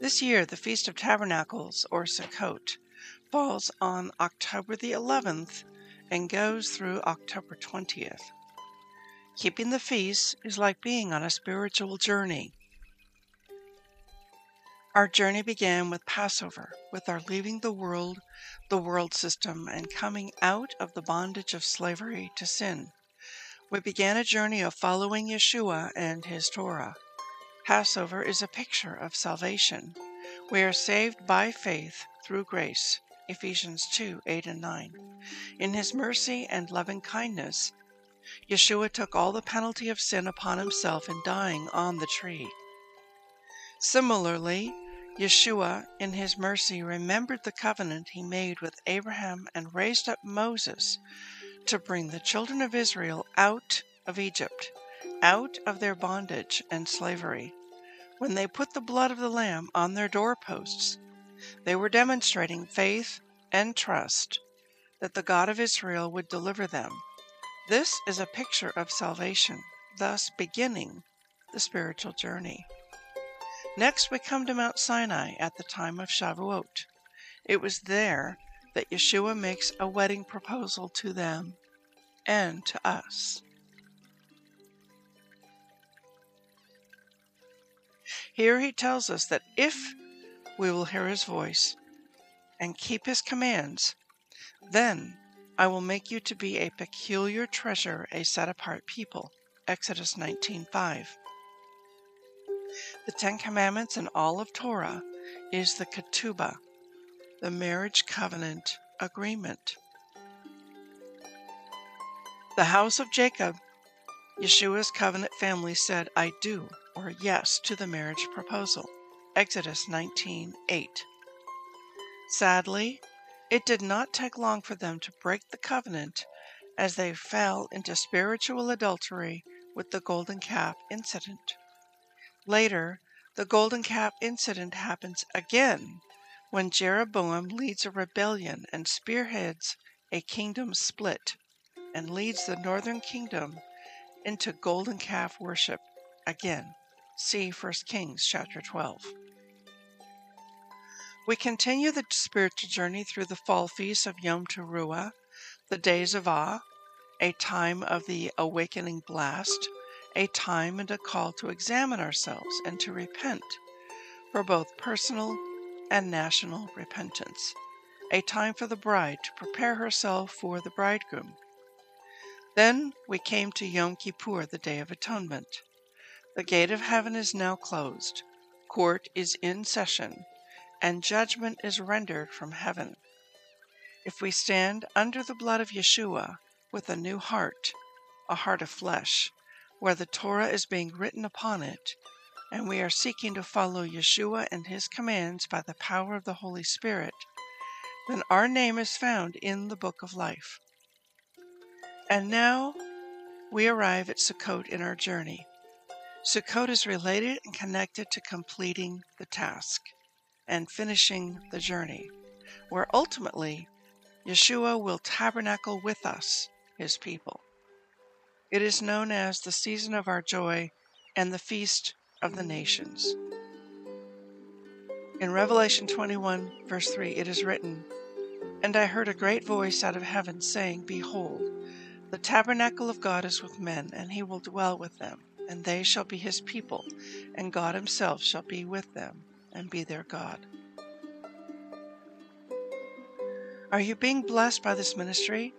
This year, the Feast of Tabernacles, or Sukkot, falls on October the 11th and goes through October 20th. Keeping the feast is like being on a spiritual journey. Our journey began with Passover, with our leaving the world, the world system, and coming out of the bondage of slavery to sin. We began a journey of following Yeshua and his Torah. Passover is a picture of salvation. We are saved by faith through grace. Ephesians 2 8 and 9. In his mercy and loving kindness, Yeshua took all the penalty of sin upon himself in dying on the tree. Similarly, Yeshua, in his mercy, remembered the covenant he made with Abraham and raised up Moses to bring the children of Israel out of Egypt, out of their bondage and slavery. When they put the blood of the Lamb on their doorposts, they were demonstrating faith and trust that the God of Israel would deliver them. This is a picture of salvation, thus beginning the spiritual journey. Next, we come to Mount Sinai at the time of Shavuot. It was there that Yeshua makes a wedding proposal to them and to us. Here he tells us that if we will hear his voice and keep his commands, then I will make you to be a peculiar treasure, a set apart people. Exodus 19:5. The Ten Commandments and all of Torah is the ketubah, the marriage covenant agreement. The house of Jacob, Yeshua's covenant family said, I do, or yes, to the marriage proposal. Exodus 19:8. Sadly, it did not take long for them to break the covenant as they fell into spiritual adultery with the golden calf incident. Later, the golden calf incident happens again when Jeroboam leads a rebellion and spearheads a kingdom split and leads the northern kingdom into golden calf worship again. See 1 Kings chapter 12. We continue the spiritual journey through the fall feast of Yom Teruah, the days of awe, a time of the awakening blast, a time and a call to examine ourselves and to repent for both personal and national repentance, a time for the bride to prepare herself for the bridegroom. Then we came to Yom Kippur, the Day of Atonement. The gate of heaven is now closed, court is in session, and judgment is rendered from heaven. If we stand under the blood of Yeshua with a new heart, a heart of flesh, where the Torah is being written upon it, and we are seeking to follow Yeshua and his commands by the power of the Holy Spirit, then our name is found in the book of life. And now we arrive at Sukkot in our journey. Sukkot is related and connected to completing the task and finishing the journey, where ultimately Yeshua will tabernacle with us, his people. It is known as the season of our joy and the feast of the nations. In Revelation 21, verse 3, it is written, And I heard a great voice out of heaven saying, Behold, the tabernacle of God is with men, and he will dwell with them, and they shall be his people, and God himself shall be with them and be their God. Are you being blessed by this ministry?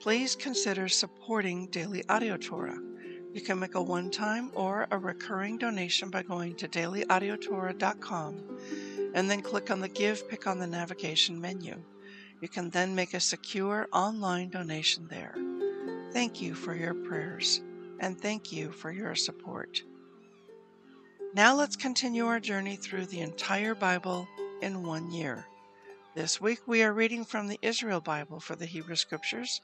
Please consider supporting Daily Audio Torah. You can make a one time or a recurring donation by going to dailyaudiotorah.com and then click on the Give pick on the navigation menu. You can then make a secure online donation there. Thank you for your prayers and thank you for your support. Now let's continue our journey through the entire Bible in one year. This week we are reading from the Israel Bible for the Hebrew Scriptures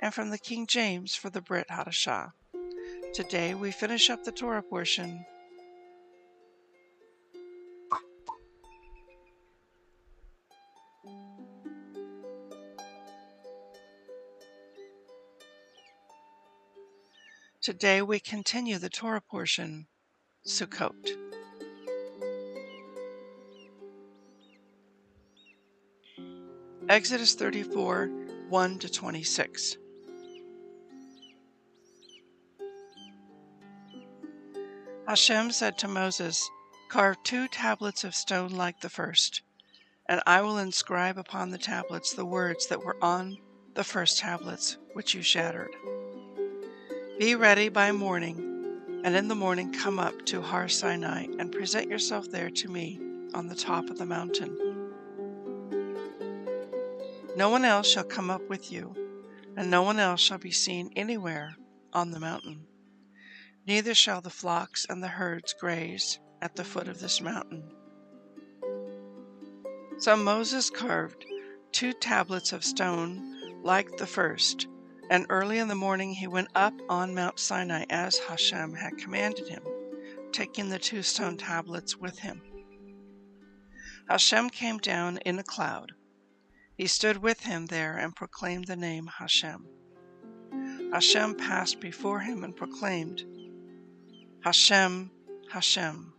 and from the King James for the Brit Hadashah. Today we finish up the Torah portion. Today we continue the Torah portion, Sukkot. Exodus 34 1 to 26. Hashem said to Moses, Carve two tablets of stone like the first, and I will inscribe upon the tablets the words that were on the first tablets which you shattered. Be ready by morning, and in the morning come up to Har Sinai and present yourself there to me on the top of the mountain. No one else shall come up with you, and no one else shall be seen anywhere on the mountain neither shall the flocks and the herds graze at the foot of this mountain. So Moses carved two tablets of stone like the first, and early in the morning he went up on Mount Sinai as Hashem had commanded him, taking the two stone tablets with him. Hashem came down in a cloud. He stood with him there and proclaimed the name Hashem. Hashem passed before him and proclaimed, Hashem, Hashem,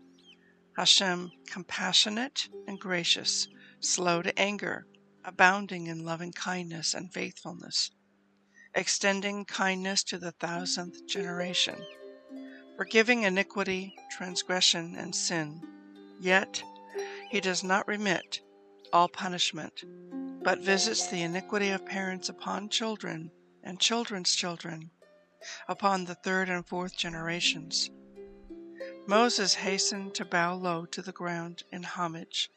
Hashem, compassionate and gracious, slow to anger, abounding in loving kindness and faithfulness, extending kindness to the thousandth generation, forgiving iniquity, transgression, and sin. Yet he does not remit all punishment, but visits the iniquity of parents upon children and children's children, upon the third and fourth generations. Moses hastened to bow low to the ground in homage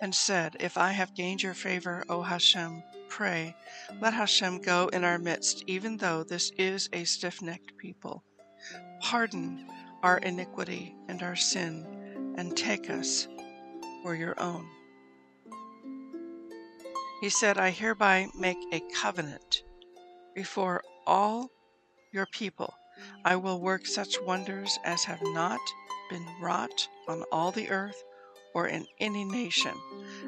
and said, If I have gained your favor, O Hashem, pray, let Hashem go in our midst, even though this is a stiff necked people. Pardon our iniquity and our sin, and take us for your own. He said, I hereby make a covenant before all your people I will work such wonders as have not been wrought on all the earth or in any nation,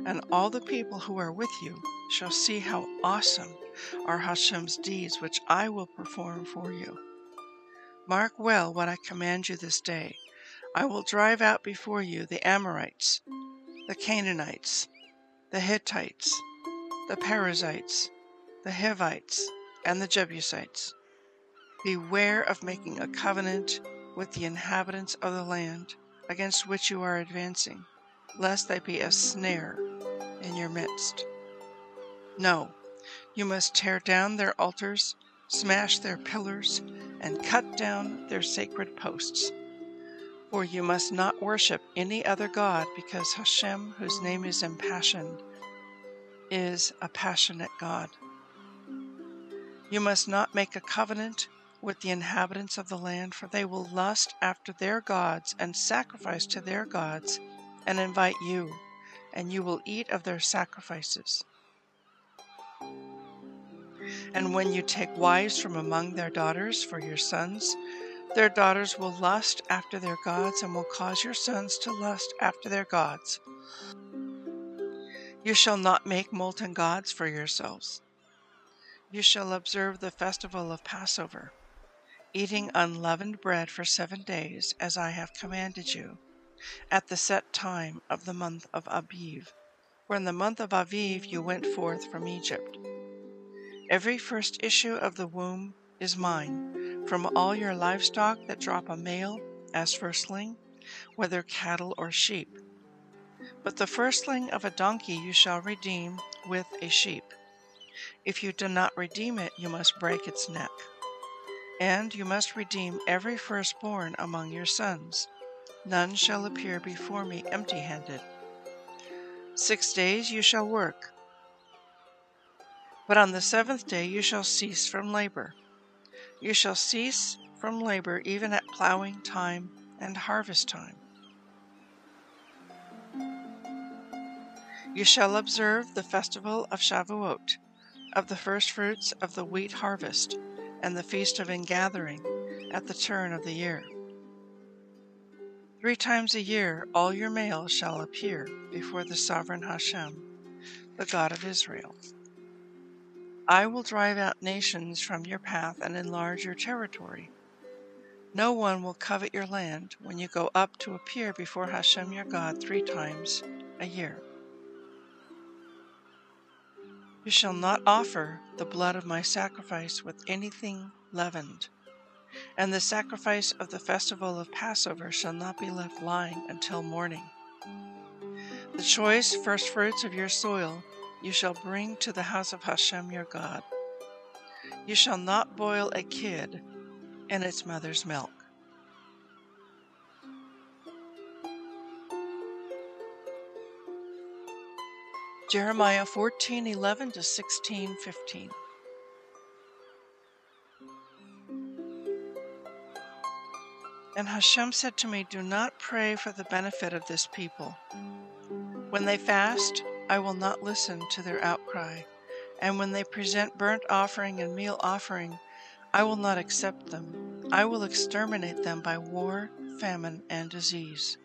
and all the people who are with you shall see how awesome are Hashem's deeds which I will perform for you. Mark well what I command you this day. I will drive out before you the Amorites, the Canaanites, the Hittites, the Perizzites, the Hivites, and the Jebusites. Beware of making a covenant with the inhabitants of the land against which you are advancing, lest they be a snare in your midst. No, you must tear down their altars, smash their pillars, and cut down their sacred posts. For you must not worship any other God, because Hashem, whose name is impassioned, is a passionate God. You must not make a covenant with the inhabitants of the land, for they will lust after their gods and sacrifice to their gods and invite you, and you will eat of their sacrifices. And when you take wives from among their daughters for your sons, their daughters will lust after their gods and will cause your sons to lust after their gods. You shall not make molten gods for yourselves. You shall observe the festival of Passover eating unleavened bread for seven days, as I have commanded you, at the set time of the month of Aviv, for in the month of Aviv you went forth from Egypt. Every first issue of the womb is mine, from all your livestock that drop a male as firstling, whether cattle or sheep. But the firstling of a donkey you shall redeem with a sheep. If you do not redeem it, you must break its neck. And you must redeem every firstborn among your sons. None shall appear before me empty handed. Six days you shall work, but on the seventh day you shall cease from labor. You shall cease from labor even at plowing time and harvest time. You shall observe the festival of Shavuot, of the firstfruits of the wheat harvest, and the feast of ingathering at the turn of the year. Three times a year all your males shall appear before the sovereign Hashem, the God of Israel. I will drive out nations from your path and enlarge your territory. No one will covet your land when you go up to appear before Hashem your God three times a year. You shall not offer the blood of my sacrifice with anything leavened, and the sacrifice of the festival of Passover shall not be left lying until morning. The choice firstfruits of your soil you shall bring to the house of Hashem your God. You shall not boil a kid in its mother's milk. Jeremiah 14:11 to 16:15. And Hashem said to me, Do not pray for the benefit of this people. When they fast, I will not listen to their outcry, and when they present burnt offering and meal offering, I will not accept them. I will exterminate them by war, famine, and disease.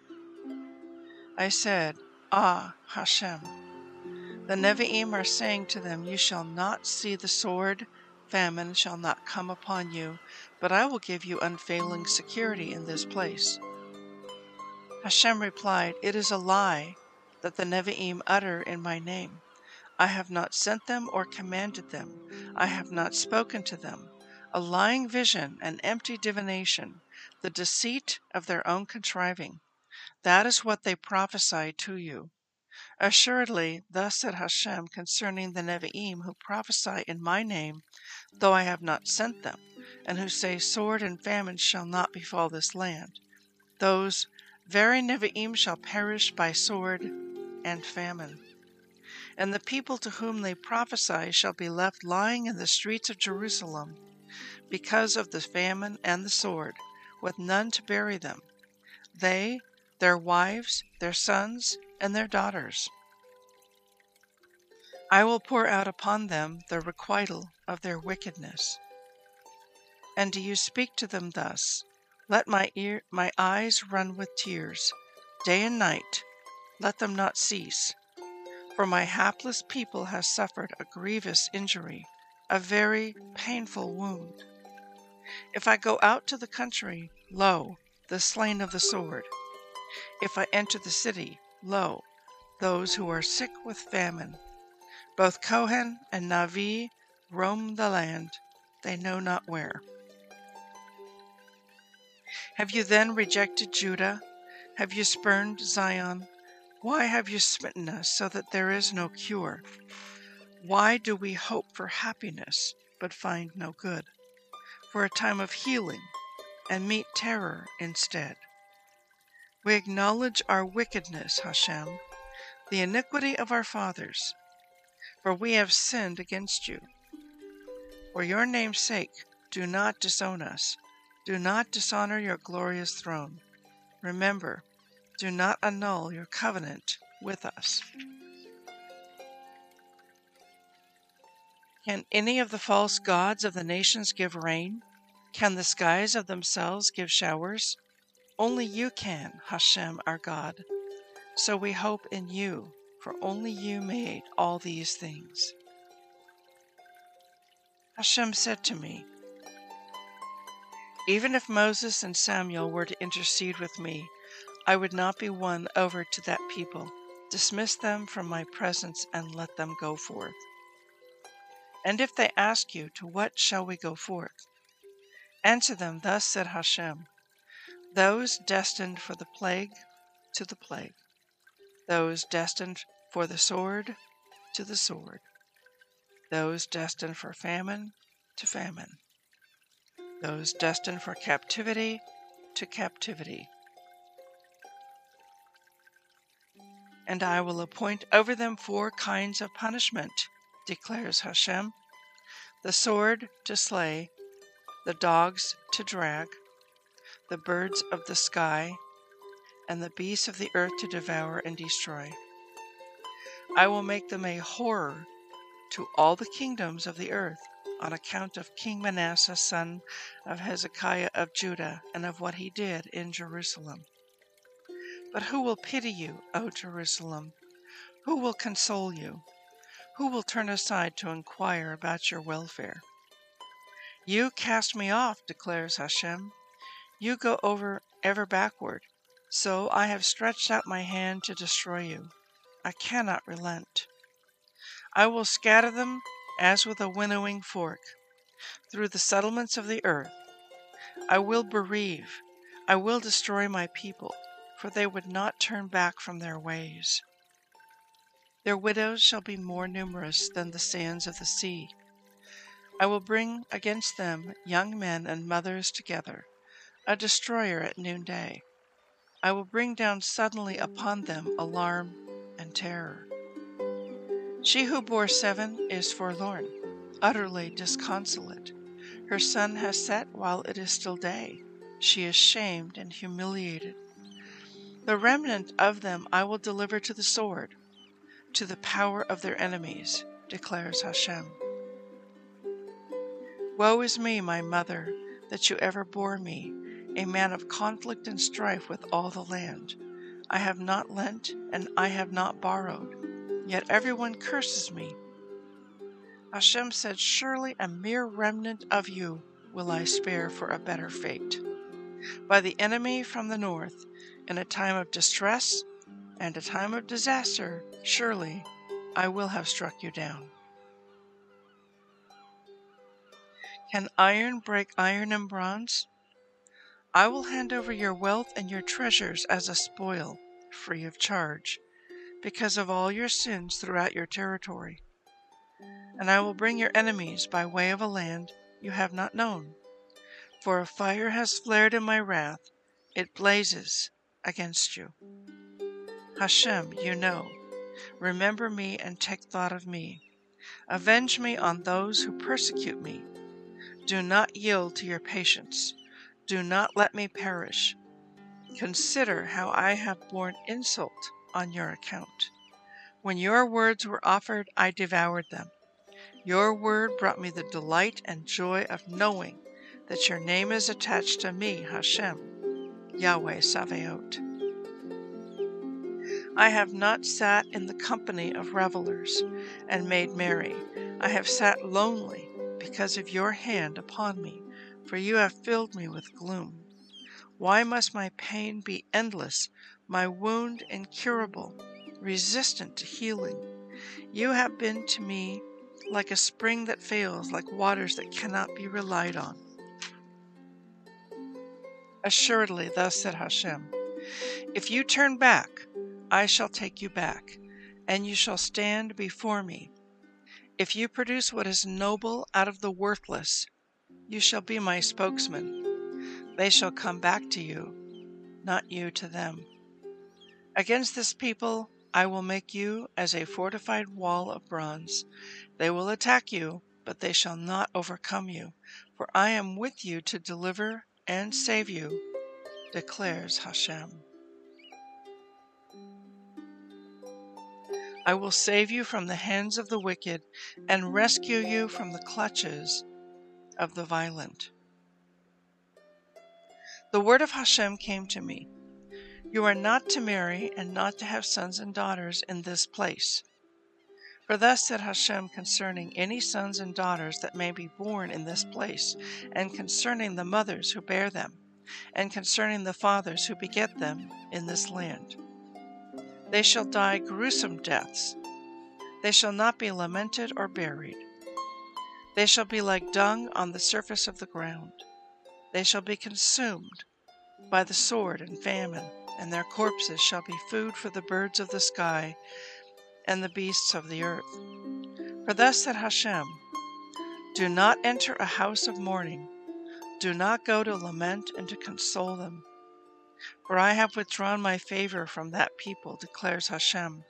I said, Ah, Hashem, the Nevi'im are saying to them, You shall not see the sword, famine shall not come upon you, but I will give you unfailing security in this place. Hashem replied, It is a lie that the Nevi'im utter in my name. I have not sent them or commanded them. I have not spoken to them. A lying vision, an empty divination, the deceit of their own contriving. That is what they prophesy to you. Assuredly, thus said Hashem concerning the Nevi'im who prophesy in my name, though I have not sent them, and who say, Sword and famine shall not befall this land. Those very Nevi'im shall perish by sword and famine. And the people to whom they prophesy shall be left lying in the streets of Jerusalem because of the famine and the sword, with none to bury them. They, their wives, their sons, and their daughters. I will pour out upon them the requital of their wickedness. And do you speak to them thus? Let my ear, my eyes run with tears, day and night. Let them not cease. For my hapless people has suffered a grievous injury, a very painful wound. If I go out to the country, lo, the slain of the sword. If I enter the city, Lo, those who are sick with famine. Both Kohen and Navi roam the land, they know not where. Have you then rejected Judah? Have you spurned Zion? Why have you smitten us so that there is no cure? Why do we hope for happiness but find no good? For a time of healing and meet terror instead. We acknowledge our wickedness, Hashem, the iniquity of our fathers, for we have sinned against you. For your name's sake, do not disown us. Do not dishonor your glorious throne. Remember, do not annul your covenant with us. Can any of the false gods of the nations give rain? Can the skies of themselves give showers? Only you can, Hashem our God. So we hope in you, for only you made all these things. Hashem said to me, Even if Moses and Samuel were to intercede with me, I would not be won over to that people. Dismiss them from my presence and let them go forth. And if they ask you, To what shall we go forth? Answer them, Thus said Hashem those destined for the plague to the plague. those destined for the sword to the sword, those destined for famine to famine, those destined for captivity to captivity. And I will appoint over them four kinds of punishment, declares Hashem the sword to slay, the dogs to drag, the birds of the sky, and the beasts of the earth to devour and destroy. I will make them a horror to all the kingdoms of the earth on account of King Manasseh, son of Hezekiah of Judah, and of what he did in Jerusalem. But who will pity you, O Jerusalem? Who will console you? Who will turn aside to inquire about your welfare? You cast me off, declares Hashem. You go over ever backward. So I have stretched out my hand to destroy you. I cannot relent. I will scatter them as with a winnowing fork through the settlements of the earth. I will bereave, I will destroy my people, for they would not turn back from their ways. Their widows shall be more numerous than the sands of the sea. I will bring against them young men and mothers together, a destroyer at noonday. I will bring down suddenly upon them alarm and terror. She who bore seven is forlorn, utterly disconsolate. Her sun has set while it is still day. She is shamed and humiliated. The remnant of them I will deliver to the sword, to the power of their enemies, declares Hashem. Woe is me, my mother, that you ever bore me, a man of conflict and strife with all the land. I have not lent, and I have not borrowed, yet everyone curses me. Hashem said, Surely a mere remnant of you will I spare for a better fate. By the enemy from the north, in a time of distress and a time of disaster, surely I will have struck you down. Can iron break iron and bronze? I will hand over your wealth and your treasures as a spoil, free of charge, because of all your sins throughout your territory. And I will bring your enemies by way of a land you have not known. For a fire has flared in my wrath, it blazes against you. Hashem, you know. Remember me and take thought of me. Avenge me on those who persecute me. Do not yield to your patience. Do not let me perish. Consider how I have borne insult on your account. When your words were offered, I devoured them. Your word brought me the delight and joy of knowing that your name is attached to me, Hashem, Yahweh Sabaoth. I have not sat in the company of revelers and made merry. I have sat lonely because of your hand upon me for you have filled me with gloom. Why must my pain be endless, my wound incurable, resistant to healing? You have been to me like a spring that fails, like waters that cannot be relied on. Assuredly, thus said Hashem, if you turn back, I shall take you back, and you shall stand before me. If you produce what is noble out of the worthless, you shall be my spokesman. They shall come back to you, not you to them. Against this people I will make you as a fortified wall of bronze. They will attack you, but they shall not overcome you, for I am with you to deliver and save you, declares Hashem. I will save you from the hands of the wicked and rescue you from the clutches of the violent. The word of Hashem came to me You are not to marry and not to have sons and daughters in this place. For thus said Hashem concerning any sons and daughters that may be born in this place, and concerning the mothers who bear them, and concerning the fathers who beget them in this land. They shall die gruesome deaths. They shall not be lamented or buried. They shall be like dung on the surface of the ground. They shall be consumed, by the sword and famine, and their corpses shall be food for the birds of the sky and the beasts of the earth. For thus said Hashem Do not enter a house of mourning, do not go to lament and to console them. For I have withdrawn my favor from that people, declares Hashem,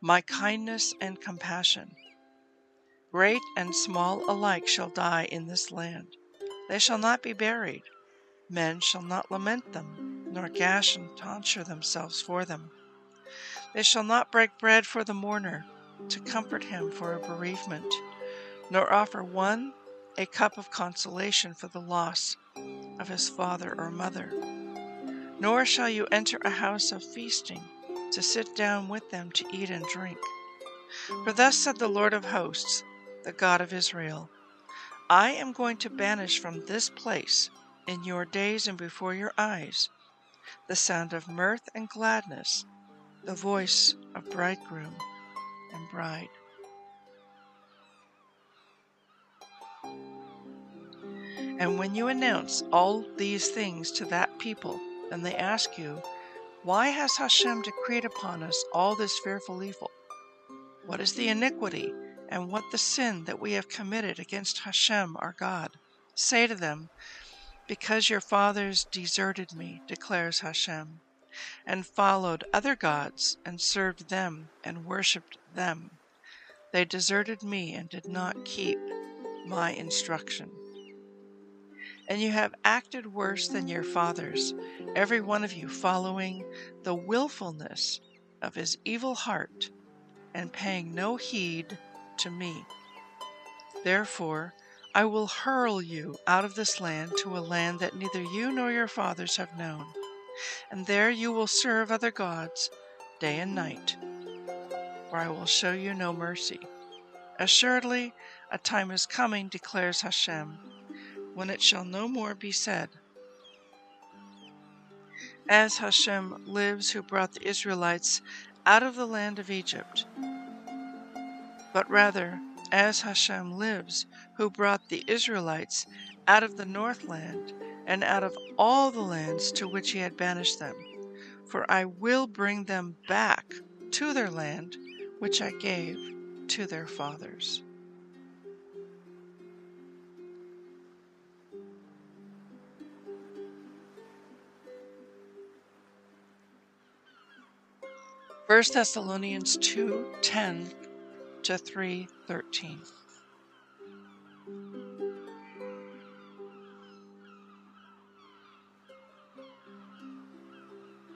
my kindness and compassion. Great and small alike shall die in this land. They shall not be buried. Men shall not lament them, nor gash and tonsure themselves for them. They shall not break bread for the mourner, to comfort him for a bereavement, nor offer one a cup of consolation for the loss of his father or mother. Nor shall you enter a house of feasting, to sit down with them to eat and drink. For thus said the Lord of hosts, the God of Israel I am going to banish from this place, in your days and before your eyes, the sound of mirth and gladness, the voice of bridegroom and bride. And when you announce all these things to that people, and they ask you, Why has Hashem decreed upon us all this fearful evil? What is the iniquity and what the sin that we have committed against Hashem our God? Say to them, Because your fathers deserted me, declares Hashem, and followed other gods and served them and worshipped them. They deserted me and did not keep my instruction. And you have acted worse than your fathers, every one of you following the wilfulness of his evil heart and paying no heed to me. Therefore, I will hurl you out of this land to a land that neither you nor your fathers have known, and there you will serve other gods day and night, for I will show you no mercy. Assuredly, a time is coming, declares Hashem, when it shall no more be said, As Hashem lives, who brought the Israelites out of the land of Egypt, but rather, as Hashem lives, who brought the Israelites out of the northland and out of all the lands to which he had banished them. For I will bring them back to their land, which I gave to their fathers. First Thessalonians 2:10 to 3:13.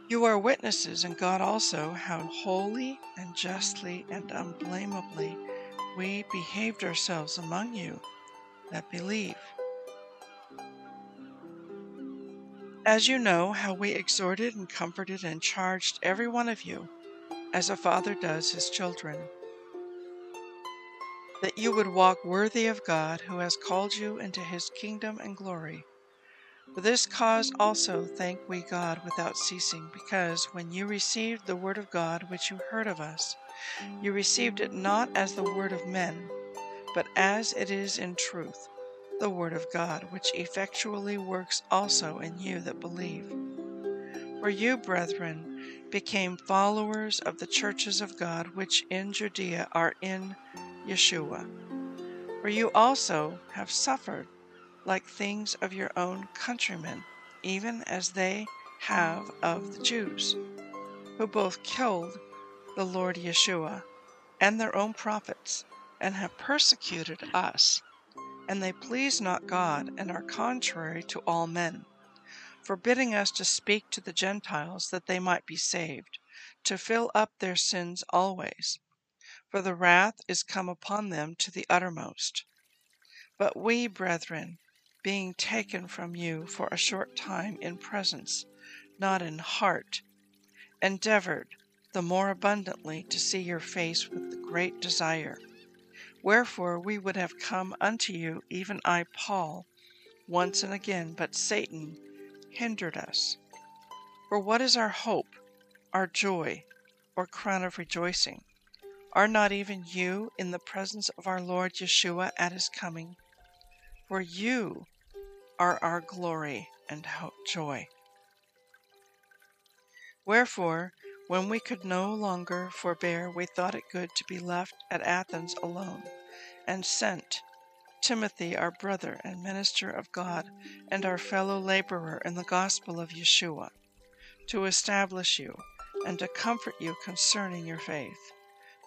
You are witnesses, and God also, how wholly and justly and unblameably we behaved ourselves among you that believe. As you know, how we exhorted and comforted and charged every one of you, as a father does his children, that you would walk worthy of God who has called you into his kingdom and glory for this cause also thank we God without ceasing, because when you received the word of God which you heard of us, you received it not as the word of men, but as it is in truth, the word of God, which effectually works also in you that believe. For you, brethren, became followers of the churches of God which in Judea are in Yeshua. For you also have suffered like things of your own countrymen, even as they have of the Jews, who both killed the Lord Yeshua and their own prophets, and have persecuted us. And they please not God, and are contrary to all men, forbidding us to speak to the Gentiles that they might be saved, to fill up their sins always. For the wrath is come upon them to the uttermost. But we, brethren, being taken from you for a short time in presence, not in heart, endeavored the more abundantly to see your face with great desire. Wherefore we would have come unto you, even I, Paul, once and again, but Satan hindered us. For what is our hope, our joy, or crown of rejoicing? Are not even you in the presence of our Lord Yeshua at his coming? For you are our glory and joy. Wherefore, when we could no longer forbear, we thought it good to be left at Athens alone, and sent Timothy, our brother and minister of God, and our fellow laborer in the gospel of Yeshua, to establish you and to comfort you concerning your faith,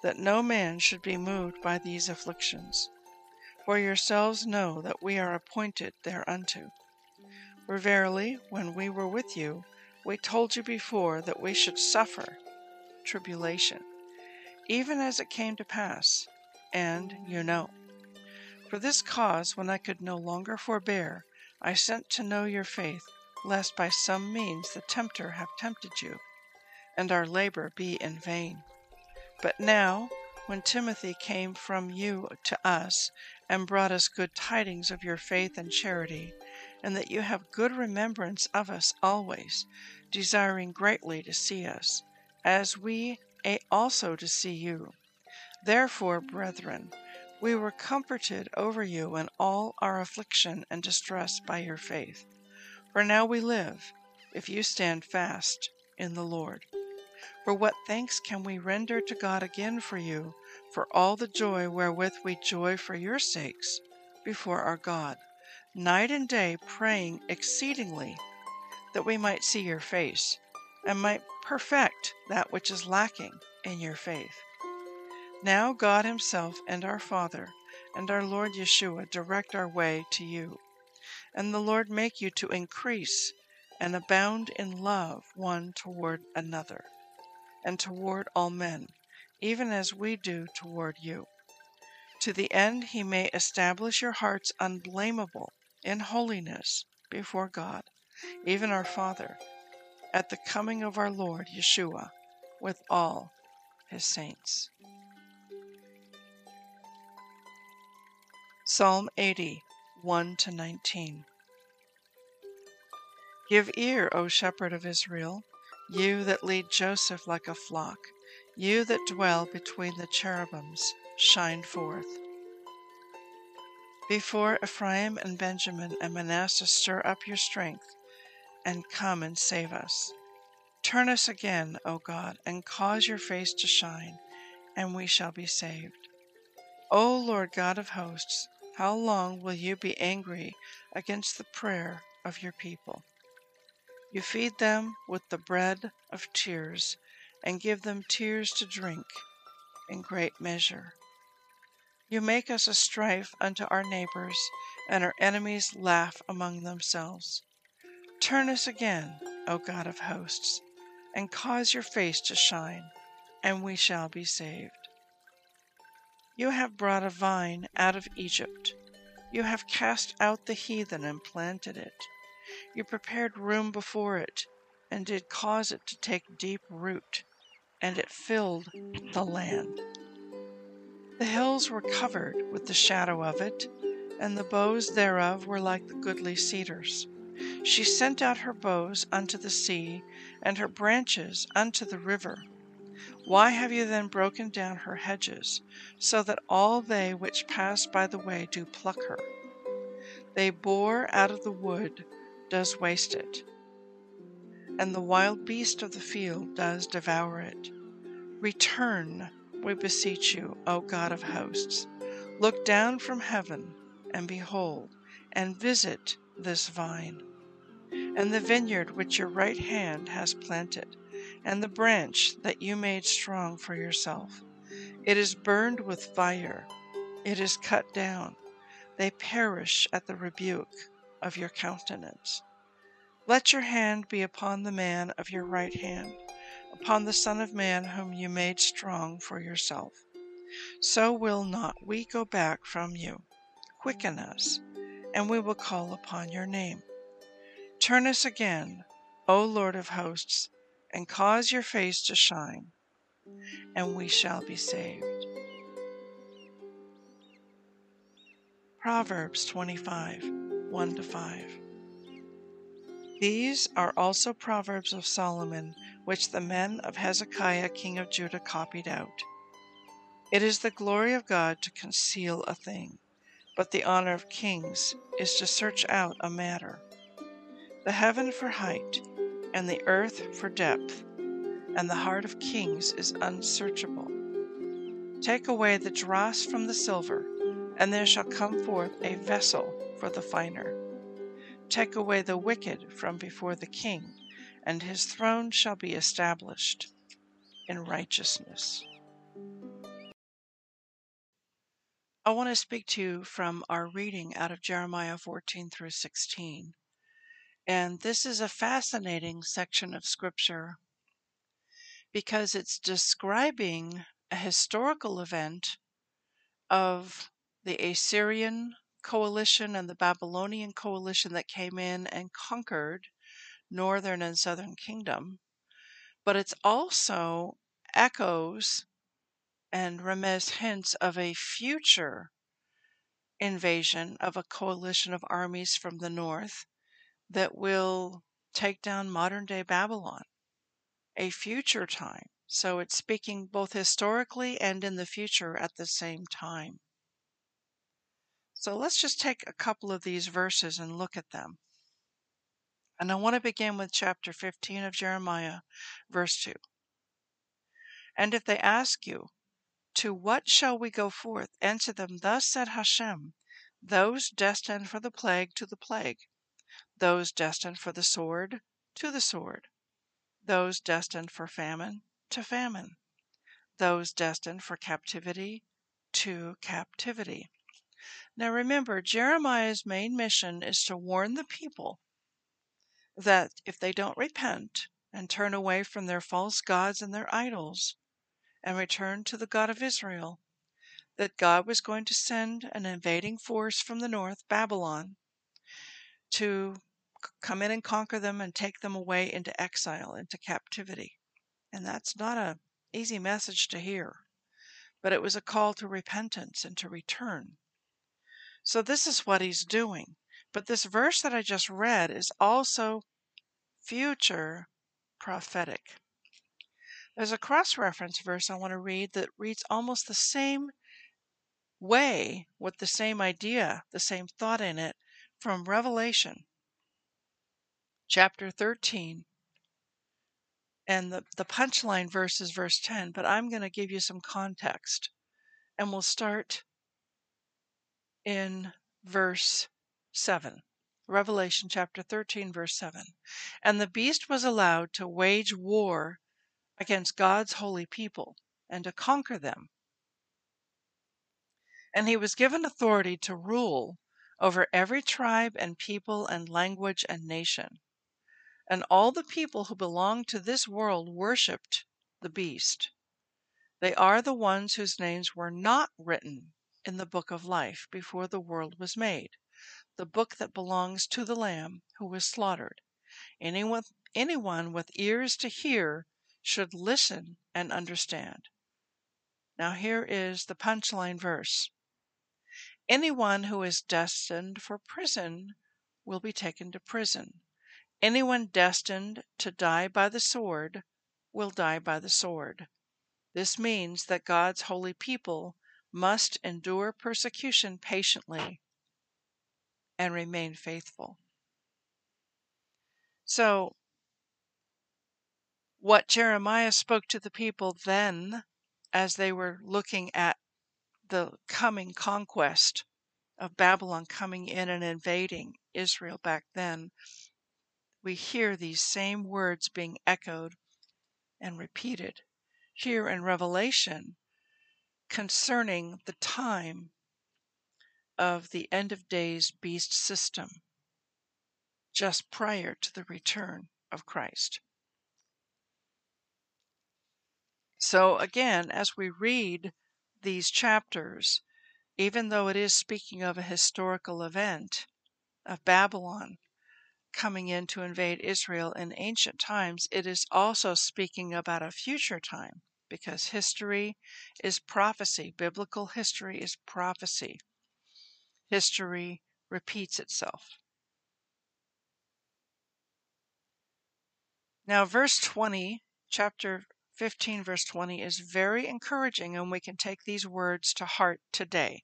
that no man should be moved by these afflictions. For yourselves know that we are appointed thereunto. For verily, when we were with you, we told you before that we should suffer tribulation, even as it came to pass, and you know. For this cause, when I could no longer forbear, I sent to know your faith, lest by some means the tempter have tempted you, and our labor be in vain. But now, when Timothy came from you to us, and brought us good tidings of your faith and charity, and that you have good remembrance of us always, desiring greatly to see us, as we also to see you. Therefore, brethren, we were comforted over you in all our affliction and distress by your faith. For now we live, if you stand fast in the Lord. For what thanks can we render to God again for you, for all the joy wherewith we joy for your sakes before our God, night and day praying exceedingly that we might see your face, and might perfect that which is lacking in your faith. Now God Himself and our Father and our Lord Yeshua direct our way to you. And the Lord make you to increase and abound in love one toward another, and toward all men, even as we do toward you. To the end He may establish your hearts unblameable in holiness before God, even our Father, at the coming of our Lord Yeshua with all His saints. Psalm 80, 1 to 19. Give ear, O shepherd of Israel, you that lead Joseph like a flock, you that dwell between the cherubims, shine forth. Before Ephraim and Benjamin and Manasseh stir up your strength, and come and save us. Turn us again, O God, and cause your face to shine, and we shall be saved. O Lord God of hosts, how long will you be angry against the prayer of your people? You feed them with the bread of tears and give them tears to drink in great measure. You make us a strife unto our neighbors, and our enemies laugh among themselves. Turn us again, O God of hosts, and cause your face to shine, and we shall be saved. You have brought a vine out of Egypt. You have cast out the heathen and planted it. You prepared room before it, and did cause it to take deep root, and it filled the land. The hills were covered with the shadow of it, and the boughs thereof were like the goodly cedars. She sent out her boughs unto the sea, and her branches unto the river. Why have you then broken down her hedges, so that all they which pass by the way do pluck her? They boar out of the wood does waste it, and the wild beast of the field does devour it. Return, we beseech you, O God of hosts. Look down from heaven, and behold, and visit this vine, and the vineyard which your right hand has planted and the branch that you made strong for yourself. It is burned with fire, it is cut down. They perish at the rebuke of your countenance. Let your hand be upon the man of your right hand, upon the Son of Man whom you made strong for yourself. So will not we go back from you. Quicken us, and we will call upon your name. Turn us again, O Lord of hosts, and cause your face to shine, and we shall be saved. Proverbs 25 1 to 5. These are also proverbs of Solomon, which the men of Hezekiah king of Judah copied out. It is the glory of God to conceal a thing, but the honor of kings is to search out a matter. The heaven for height, and the earth for depth and the heart of kings is unsearchable. Take away the dross from the silver, and there shall come forth a vessel for the finer. Take away the wicked from before the king, and his throne shall be established in righteousness. I want to speak to you from our reading out of Jeremiah 14 through 16. And this is a fascinating section of scripture because it's describing a historical event of the Assyrian coalition and the Babylonian coalition that came in and conquered northern and southern kingdom. But it's also echoes and Remez hints of a future invasion of a coalition of armies from the north that will take down modern day Babylon, a future time. So it's speaking both historically and in the future at the same time. So let's just take a couple of these verses and look at them. And I want to begin with chapter 15 of Jeremiah, verse 2. And if they ask you, To what shall we go forth? Answer them, Thus said Hashem, Those destined for the plague to the plague, those destined for the sword to the sword, those destined for famine to famine, those destined for captivity to captivity. Now remember, Jeremiah's main mission is to warn the people that if they don't repent and turn away from their false gods and their idols and return to the God of Israel, that God was going to send an invading force from the north, Babylon, to come in and conquer them and take them away into exile, into captivity. And that's not an easy message to hear, but it was a call to repentance and to return. So this is what he's doing. But this verse that I just read is also future prophetic. There's a cross reference verse I want to read that reads almost the same way with the same idea, the same thought in it from Revelation chapter 13. And the, the punchline verse is verse 10, but I'm going to give you some context. And we'll start in verse 7. Revelation chapter 13, verse 7. And the beast was allowed to wage war against God's holy people and to conquer them. And he was given authority to rule over every tribe and people and language and nation. And all the people who belonged to this world worshipped the beast. They are the ones whose names were not written in the book of life before the world was made the book that belongs to the Lamb who was slaughtered. Anyone, anyone with ears to hear should listen and understand. Now, here is the punchline verse Anyone who is destined for prison will be taken to prison. Anyone destined to die by the sword will die by the sword. This means that God's holy people must endure persecution patiently and remain faithful. So, what Jeremiah spoke to the people then, as they were looking at the coming conquest of Babylon coming in and invading Israel back then, we hear these same words being echoed and repeated here in Revelation concerning the time of the end of days beast system just prior to the return of Christ. So, again, as we read these chapters, even though it is speaking of a historical event of Babylon coming in to invade Israel in ancient times, it is also speaking about a future time because history is prophecy. Biblical history is prophecy history repeats itself. Now, verse 20, chapter 15, verse 20, is very encouraging, and we can take these words to heart today.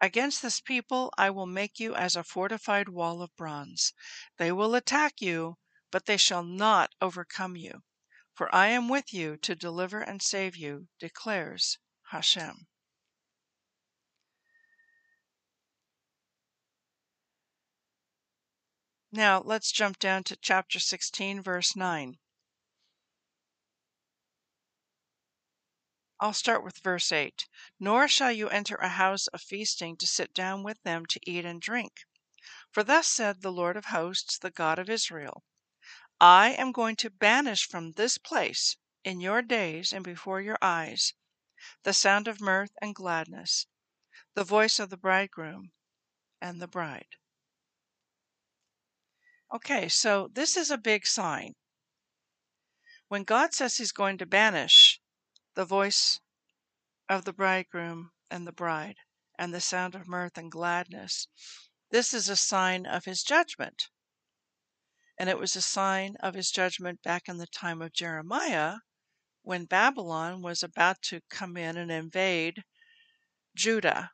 Against this people I will make you as a fortified wall of bronze. They will attack you, but they shall not overcome you. For I am with you to deliver and save you, declares Hashem. Now let's jump down to chapter 16, verse 9. I'll start with verse 8. Nor shall you enter a house of feasting to sit down with them to eat and drink. For thus said the Lord of hosts, the God of Israel I am going to banish from this place, in your days and before your eyes, the sound of mirth and gladness, the voice of the bridegroom and the bride. Okay, so this is a big sign. When God says He's going to banish the voice of the bridegroom and the bride and the sound of mirth and gladness, this is a sign of His judgment. And it was a sign of his judgment back in the time of Jeremiah when Babylon was about to come in and invade Judah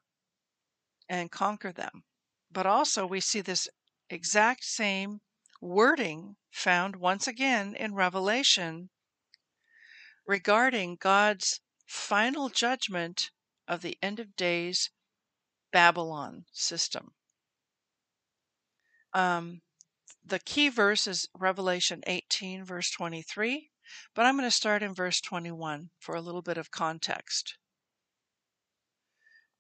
and conquer them. But also, we see this exact same wording found once again in Revelation regarding God's final judgment of the end of days Babylon system. Um, the key verse is Revelation 18, verse 23, but I'm going to start in verse 21 for a little bit of context.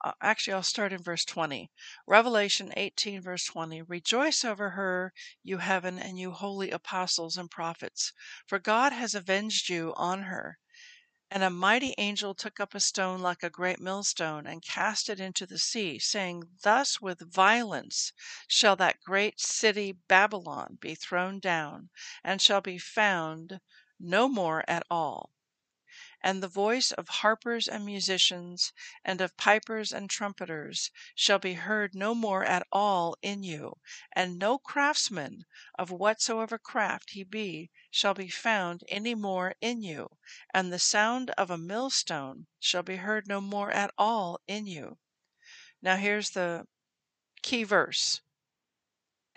Uh, actually, I'll start in verse 20. Revelation 18, verse 20. Rejoice over her, you heaven, and you holy apostles and prophets, for God has avenged you on her. And a mighty angel took up a stone like a great millstone, and cast it into the sea, saying, Thus with violence shall that great city Babylon be thrown down, and shall be found no more at all and the voice of harpers and musicians, and of pipers and trumpeters, shall be heard no more at all in you, and no craftsman, of whatsoever craft he be, shall be found any more in you, and the sound of a millstone shall be heard no more at all in you. Now here's the key verse.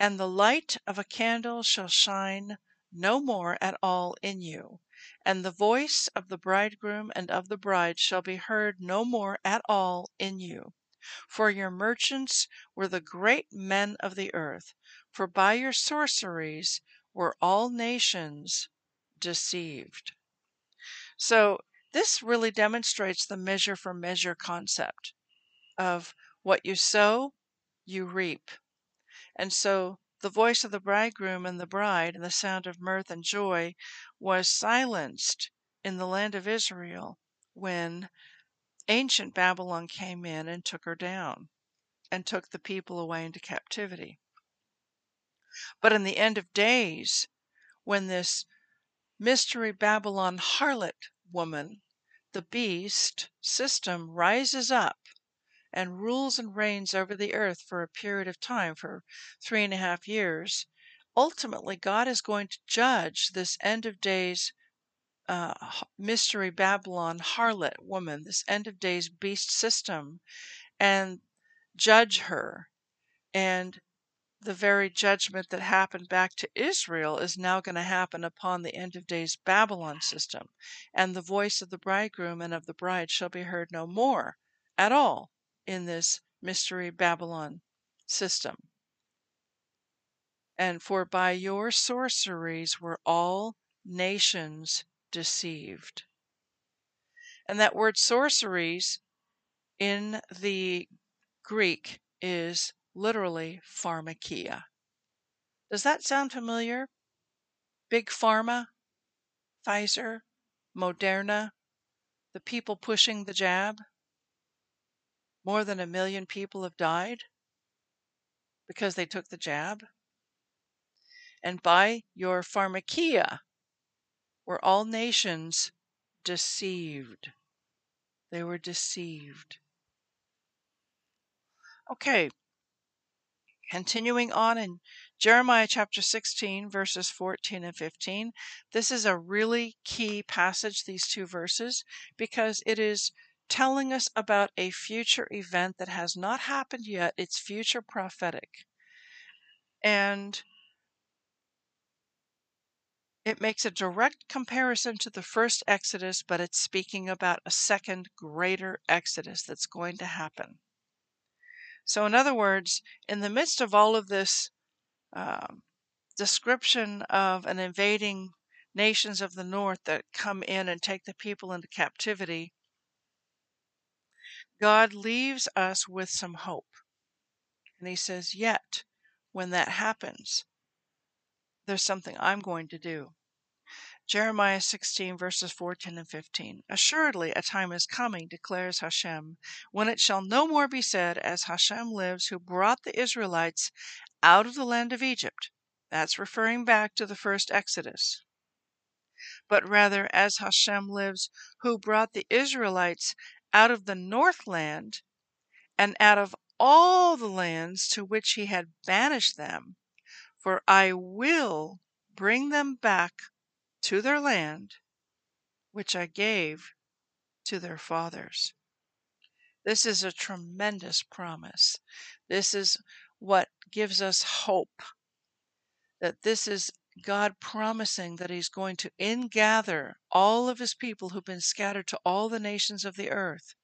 And the light of a candle shall shine no more at all in you and the voice of the bridegroom and of the bride shall be heard no more at all in you. For your merchants were the great men of the earth, for by your sorceries were all nations deceived. So, this really demonstrates the measure for measure concept of what you sow, you reap. And so the voice of the bridegroom and the bride, and the sound of mirth and joy, was silenced in the land of Israel when ancient Babylon came in and took her down and took the people away into captivity. But in the end of days, when this mystery Babylon harlot woman, the beast system rises up and rules and reigns over the earth for a period of time, for three and a half years, ultimately God is going to judge this end of days uh, mystery Babylon harlot woman, this end of days beast system, and judge her. And the very judgment that happened back to Israel is now going to happen upon the end of days Babylon system. And the voice of the bridegroom and of the bride shall be heard no more at all in this mystery Babylon system. And for by your sorceries were all nations deceived. And that word sorceries in the Greek is literally pharmakeia. Does that sound familiar? Big Pharma, Pfizer, Moderna, the people pushing the jab? More than a million people have died because they took the jab. And by your pharmakeia were all nations deceived. They were deceived. Okay, continuing on in Jeremiah chapter 16, verses 14 and 15. This is a really key passage, these two verses, because it is telling us about a future event that has not happened yet. It's future prophetic. And It makes a direct comparison to the first Exodus, but it's speaking about a second, greater Exodus that's going to happen. So, in other words, in the midst of all of this um, description of an invading nations of the north that come in and take the people into captivity, God leaves us with some hope. And He says, Yet, when that happens, there's something I'm going to do. Jeremiah 16, verses 14 and 15. Assuredly, a time is coming, declares Hashem, when it shall no more be said, As Hashem lives, who brought the Israelites out of the land of Egypt. That's referring back to the first Exodus. But rather, as Hashem lives, who brought the Israelites out of the Northland and out of all the lands to which he had banished them, for I will bring them back to their land, which I gave to their fathers. This is a tremendous promise. This is what gives us hope that this is God promising that He's going to ingather all of His people who've been scattered to all the nations of the earth.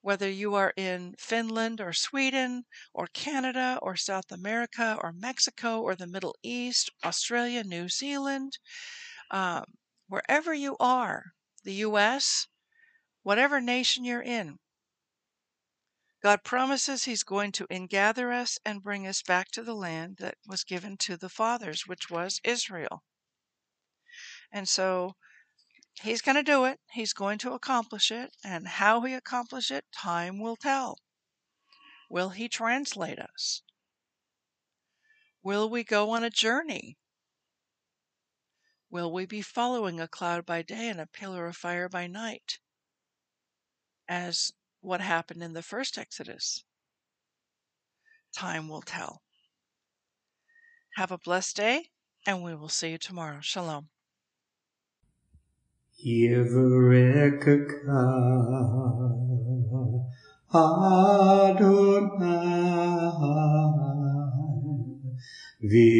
Whether you are in Finland or Sweden or Canada or South America or Mexico or the Middle East, Australia, New Zealand, um, wherever you are, the U.S., whatever nation you're in, God promises He's going to ingather us and bring us back to the land that was given to the fathers, which was Israel. And so He's going to do it. He's going to accomplish it. And how He accomplishes it, time will tell. Will He translate us? Will we go on a journey Will we be following a cloud by day and a pillar of fire by night? As what happened in the first Exodus? Time will tell. Have a blessed day, and we will see you tomorrow. Shalom. Vish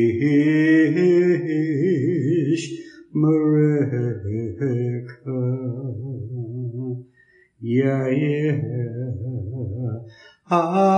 Adonai